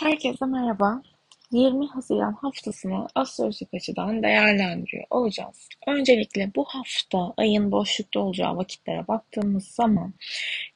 Herkese merhaba. 20 Haziran haftasını astrolojik açıdan değerlendiriyor olacağız. Öncelikle bu hafta ayın boşlukta olacağı vakitlere baktığımız zaman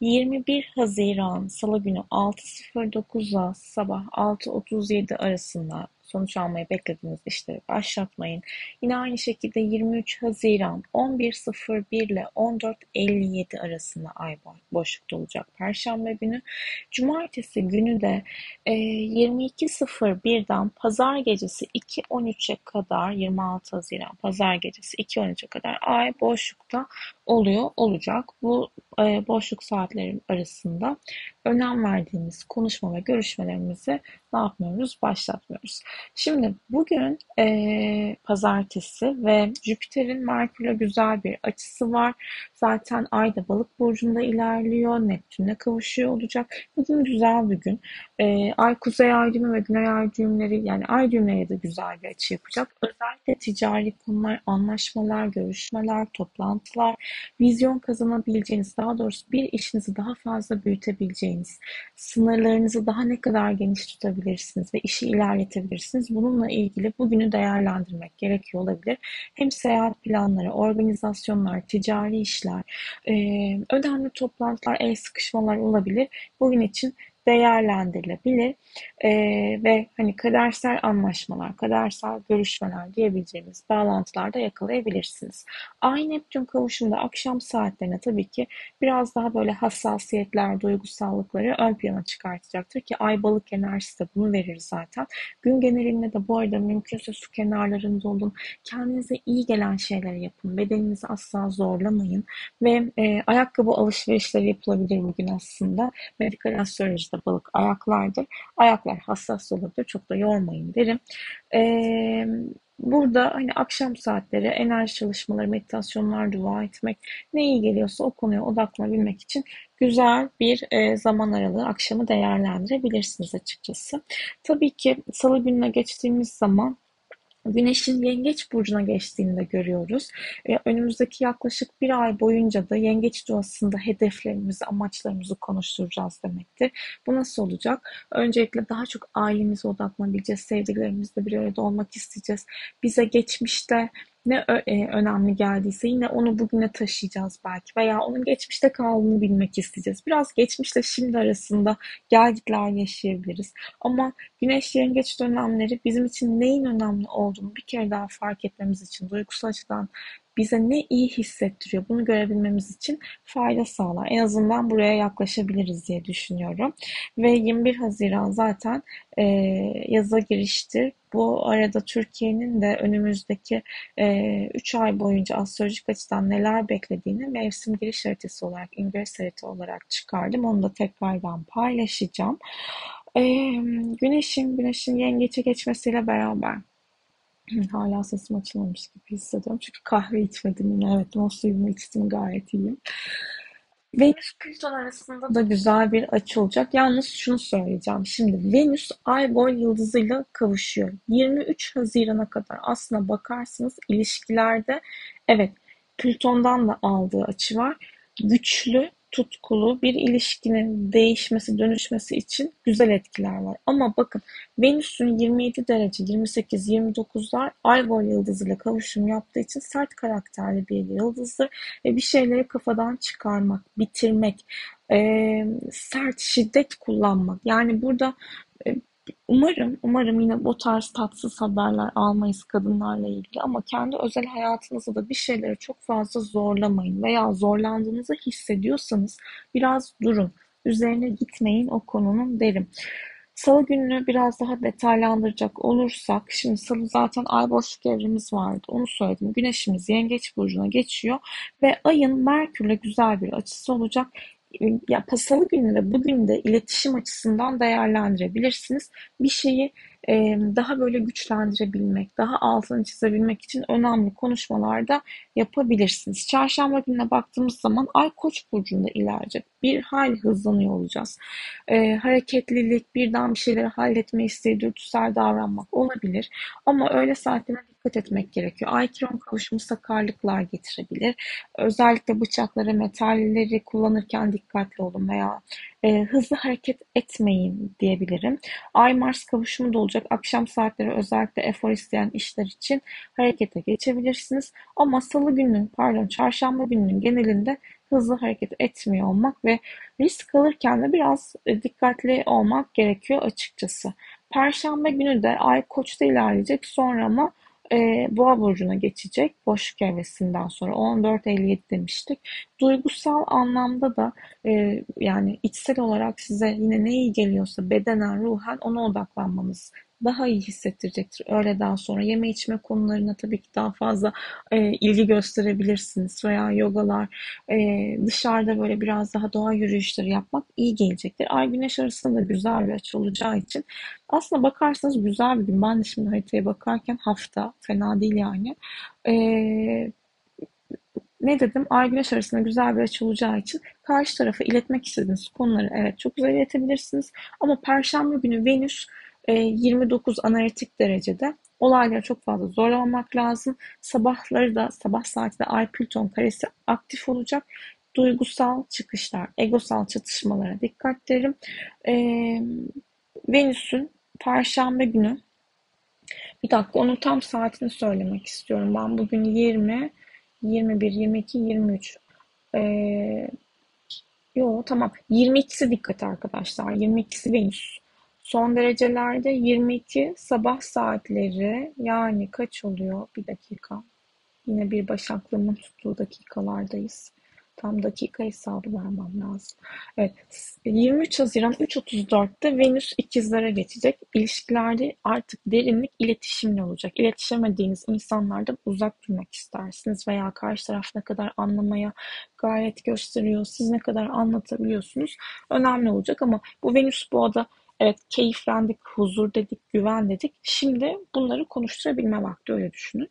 21 Haziran Salı günü 6.09'a sabah 6.37 arasında sonuç almayı beklediğiniz işleri başlatmayın. Yine aynı şekilde 23 Haziran 11.01 ile 14.57 arasında ay boşlukta olacak Perşembe günü. Cumartesi günü de e, 22.01'den Pazar gecesi 2.13'e kadar 26 Haziran Pazar gecesi 2.13'e kadar ay boşlukta oluyor olacak. Bu e, boşluk saatleri arasında önem verdiğimiz konuşma ve görüşmelerimizi ne yapmıyoruz? Başlatmıyoruz. Şimdi bugün e, pazartesi ve Jüpiter'in Merkür'le güzel bir açısı var. Zaten Ay da balık burcunda ilerliyor. Neptün'le kavuşuyor olacak. Bugün güzel bir gün. E, ay kuzey ay düğümü ve güney ay düğümleri yani ay düğümleri de güzel bir açı yapacak. Özellikle ticari konular, anlaşmalar, görüşmeler, toplantılar, vizyon kazanabileceğiniz, daha doğrusu bir işinizi daha fazla büyütebileceğiniz, sınırlarınızı daha ne kadar geniş tutabilirsiniz ve işi ilerletebilirsiniz. Bununla ilgili bugünü değerlendirmek gerekiyor olabilir. Hem seyahat planları, organizasyonlar, ticari işler, önemli toplantılar, el sıkışmalar olabilir. Bugün için değerlendirilebilir e, ve hani kadersel anlaşmalar, kadersel görüşmeler diyebileceğimiz bağlantılarda yakalayabilirsiniz. Ay Neptün kavuşumunda akşam saatlerine tabii ki biraz daha böyle hassasiyetler, duygusallıkları ön plana çıkartacaktır ki ay balık enerjisi de bunu verir zaten. Gün genelinde de bu arada mümkünse su kenarlarında olun. Kendinize iyi gelen şeyleri yapın. Bedeninizi asla zorlamayın ve e, ayakkabı alışverişleri yapılabilir bugün aslında. Medikal astrolojide balık ayaklardır. Ayaklar hassas olabilir. Çok da yormayın derim. Ee, burada hani akşam saatleri enerji çalışmaları, meditasyonlar, dua etmek ne iyi geliyorsa o konuya odaklanabilmek için güzel bir e, zaman aralığı akşamı değerlendirebilirsiniz açıkçası. Tabii ki salı gününe geçtiğimiz zaman Güneşin Yengeç burcuna geçtiğini de görüyoruz. Ee, önümüzdeki yaklaşık bir ay boyunca da Yengeç doğasında hedeflerimizi, amaçlarımızı konuşturacağız demektir. Bu nasıl olacak? Öncelikle daha çok ailemize odaklanabileceğiz, sevdiklerimizle bir arada olmak isteyeceğiz. Bize geçmişte ne e, önemli geldiyse yine onu bugüne taşıyacağız belki veya onun geçmişte kaldığını bilmek isteyeceğiz. Biraz geçmişle şimdi arasında gelgitler yaşayabiliriz. Ama güneş yengeç dönemleri bizim için neyin önemli olduğunu bir kere daha fark etmemiz için duygusal açıdan bize ne iyi hissettiriyor bunu görebilmemiz için fayda sağlar. En azından buraya yaklaşabiliriz diye düşünüyorum. Ve 21 Haziran zaten e, yaza giriştir. Bu arada Türkiye'nin de önümüzdeki e, 3 ay boyunca astrolojik açıdan neler beklediğini mevsim giriş haritası olarak, İngiliz harita olarak çıkardım. Onu da tekrardan paylaşacağım. E, güneşin, güneşin yengeçe geçmesiyle beraber Hala sesim açılmamış gibi hissediyorum. Çünkü kahve içmedim. Evet suyumu içtim gayet iyiyim. Venüs Plüton arasında da güzel bir açı olacak. Yalnız şunu söyleyeceğim. Şimdi Venüs Ay boy yıldızıyla kavuşuyor. 23 Haziran'a kadar aslına bakarsınız ilişkilerde evet Plüton'dan da aldığı açı var. Güçlü tutkulu bir ilişkinin değişmesi, dönüşmesi için güzel etkiler var. Ama bakın Venüs'ün 27 derece, 28, 29'lar Ay boy yıldızıyla kavuşum yaptığı için sert karakterli bir yıldızdır ve bir şeyleri kafadan çıkarmak, bitirmek, e, sert şiddet kullanmak. Yani burada Umarım, umarım yine bu tarz tatsız haberler almayız kadınlarla ilgili ama kendi özel hayatınızda da bir şeyleri çok fazla zorlamayın veya zorlandığınızı hissediyorsanız biraz durun. Üzerine gitmeyin o konunun derim. Salı gününü biraz daha detaylandıracak olursak, şimdi salı zaten ay boşluk evrimiz vardı, onu söyledim. Güneşimiz yengeç burcuna geçiyor ve ayın Merkür'le güzel bir açısı olacak ya pasalı günü ve bugün de iletişim açısından değerlendirebilirsiniz. Bir şeyi e, daha böyle güçlendirebilmek, daha altını çizebilmek için önemli konuşmalarda yapabilirsiniz. Çarşamba gününe baktığımız zaman Ay Koç burcunda ilerleyecek. Bir hal hızlanıyor olacağız. E, hareketlilik, birden bir şeyleri halletme isteği, dürtüsel davranmak olabilir. Ama öyle saatlerine dikkat etmek gerekiyor. Ay Kiron kavuşumu sakarlıklar getirebilir. Özellikle bıçakları, metalleri kullanırken dikkatli olun veya e, hızlı hareket etmeyin diyebilirim. Ay-Mars kavuşumu da olacak. Akşam saatleri özellikle efor isteyen işler için harekete geçebilirsiniz. Ama salı gününün, pardon çarşamba gününün genelinde hızlı hareket etmiyor olmak ve risk alırken de biraz e, dikkatli olmak gerekiyor açıkçası. Perşembe günü de Ay Koç'ta ilerleyecek. Sonra ama e, Boğa burcuna geçecek. Boşluk evresinden sonra 14.57 demiştik. Duygusal anlamda da e, yani içsel olarak size yine ne iyi geliyorsa bedenen, ruhen ona odaklanmanız daha iyi hissettirecektir. Öğleden sonra yeme içme konularına tabii ki daha fazla e, ilgi gösterebilirsiniz veya yogalar e, dışarıda böyle biraz daha doğa yürüyüşleri yapmak iyi gelecektir. Ay güneş arasında da güzel bir açı olacağı için aslında bakarsanız güzel bir gün. Ben de şimdi haritaya bakarken hafta fena değil yani. E, ne dedim? Ay güneş arasında güzel bir açı olacağı için karşı tarafa iletmek istediğiniz konuları evet çok güzel iletebilirsiniz. Ama perşembe günü Venüs 29 e, analitik derecede. Olaylara çok fazla zorlamamak lazım. Sabahları da sabah saati Ay Plüton karesi aktif olacak. Duygusal çıkışlar, egosal çatışmalara dikkat derim. Ee, Venüs'ün Perşembe günü bir dakika onun tam saatini söylemek istiyorum. Ben bugün 20, 21, 22, 23. Ee, yo tamam. 22'si dikkat arkadaşlar. 22'si Venüs. Son derecelerde 22 sabah saatleri yani kaç oluyor? Bir dakika. Yine bir başaklığımın tuttuğu dakikalardayız. Tam dakika hesabı vermem lazım. Evet, 23 Haziran 3.34'te Venüs ikizlere geçecek. İlişkilerde artık derinlik iletişimle olacak. İletişemediğiniz insanlardan uzak durmak istersiniz veya karşı taraf ne kadar anlamaya gayret gösteriyor, siz ne kadar anlatabiliyorsunuz önemli olacak ama bu Venüs boğada Evet keyiflendik, huzur dedik, güven dedik. Şimdi bunları konuşturabilme vakti öyle düşünün.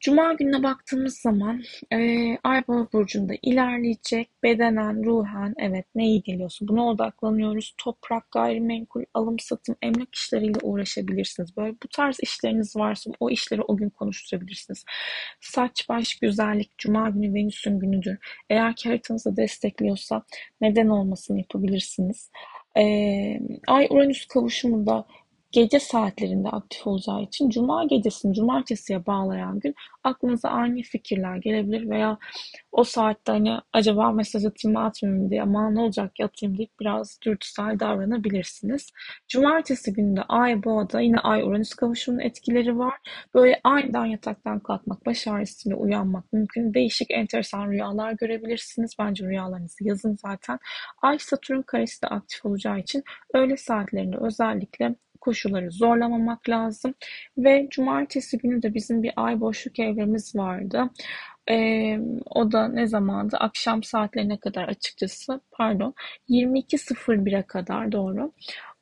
Cuma gününe baktığımız zaman e, Ay Boğa burcunda ilerleyecek bedenen, ruhen evet ne iyi geliyorsa buna odaklanıyoruz. Toprak, gayrimenkul, alım satım, emlak işleriyle uğraşabilirsiniz. Böyle bu tarz işleriniz varsa o işleri o gün konuşturabilirsiniz. Saç, baş, güzellik, Cuma günü Venüs'ün günüdür. Eğer ki destekliyorsa neden olmasını yapabilirsiniz. Ay Uranüs kavuşumunda gece saatlerinde aktif olacağı için cuma gecesini cumartesiye bağlayan gün aklınıza ani fikirler gelebilir veya o saatte hani acaba mesaj atayım mı atmayayım diye ama ne olacak ki atayım deyip biraz dürtüsel davranabilirsiniz. Cumartesi günü de Ay Boğa'da yine Ay Uranüs kavuşumunun etkileri var. Böyle aniden yataktan kalkmak, baş ağrısıyla uyanmak mümkün. Değişik enteresan rüyalar görebilirsiniz. Bence rüyalarınızı yazın zaten. Ay Satürn karesi de aktif olacağı için öğle saatlerinde özellikle koşulları zorlamamak lazım. Ve cumartesi günü de bizim bir ay boşluk evremiz vardı. Ee, o da ne zamandı? Akşam saatlerine kadar açıkçası pardon 22.01'e kadar doğru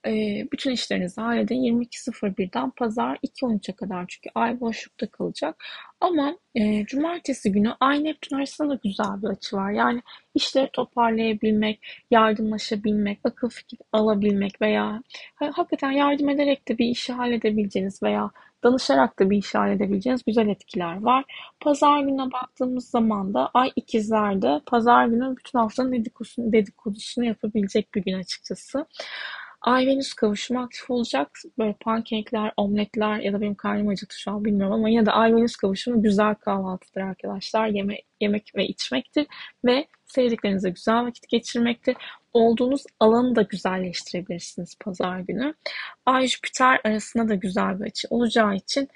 e, bütün işlerinizi halledin. 22.01'den pazar 2.13'e kadar çünkü ay boşlukta kalacak. Ama e, cumartesi günü ay Neptün arasında da güzel bir açı var. Yani işleri toparlayabilmek, yardımlaşabilmek, akıl fikir alabilmek veya hakikaten yardım ederek de bir işi halledebileceğiniz veya danışarak da bir işi halledebileceğiniz güzel etkiler var. Pazar gününe baktığımız zaman da ay ikizlerde pazar günü bütün haftanın dedikodusunu, dedikodusunu yapabilecek bir gün açıkçası. Ay Venüs kavuşumu aktif olacak. Böyle pankekler, omletler ya da benim karnım acıktı şu an bilmiyorum ama yine de Ay Venüs kavuşumu güzel kahvaltıdır arkadaşlar. Yeme, yemek ve içmektir ve sevdiklerinizle güzel vakit geçirmektir. Olduğunuz alanı da güzelleştirebilirsiniz pazar günü. Ay Jüpiter arasında da güzel bir açı olacağı için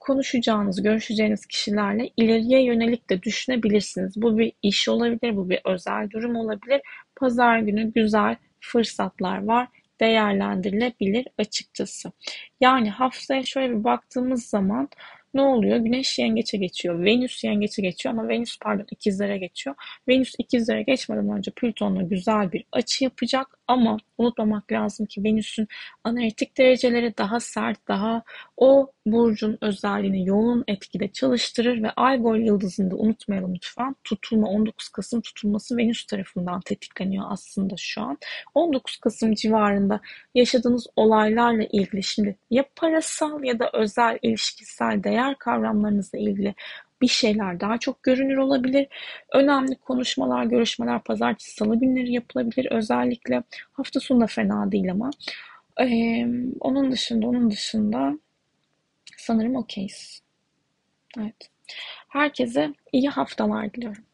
konuşacağınız, görüşeceğiniz kişilerle ileriye yönelik de düşünebilirsiniz. Bu bir iş olabilir, bu bir özel durum olabilir. Pazar günü güzel fırsatlar var değerlendirilebilir açıkçası. Yani haftaya şöyle bir baktığımız zaman ne oluyor? Güneş yengeçe geçiyor. Venüs yengeçe geçiyor ama Venüs pardon ikizlere geçiyor. Venüs ikizlere geçmeden önce Plüton'la güzel bir açı yapacak ama unutmamak lazım ki Venüs'ün analitik dereceleri daha sert, daha o burcun özelliğini yoğun etkide çalıştırır ve Algol yıldızını da unutmayalım lütfen. Tutulma 19 Kasım tutulması Venüs tarafından tetikleniyor aslında şu an. 19 Kasım civarında yaşadığınız olaylarla ilgili şimdi ya parasal ya da özel ilişkisel değer kavramlarınızla ilgili bir şeyler daha çok görünür olabilir. Önemli konuşmalar, görüşmeler pazartesi, salı günleri yapılabilir. Özellikle hafta sonu da fena değil ama. Ee, onun dışında, onun dışında sanırım okeyiz. Evet. Herkese iyi haftalar diliyorum.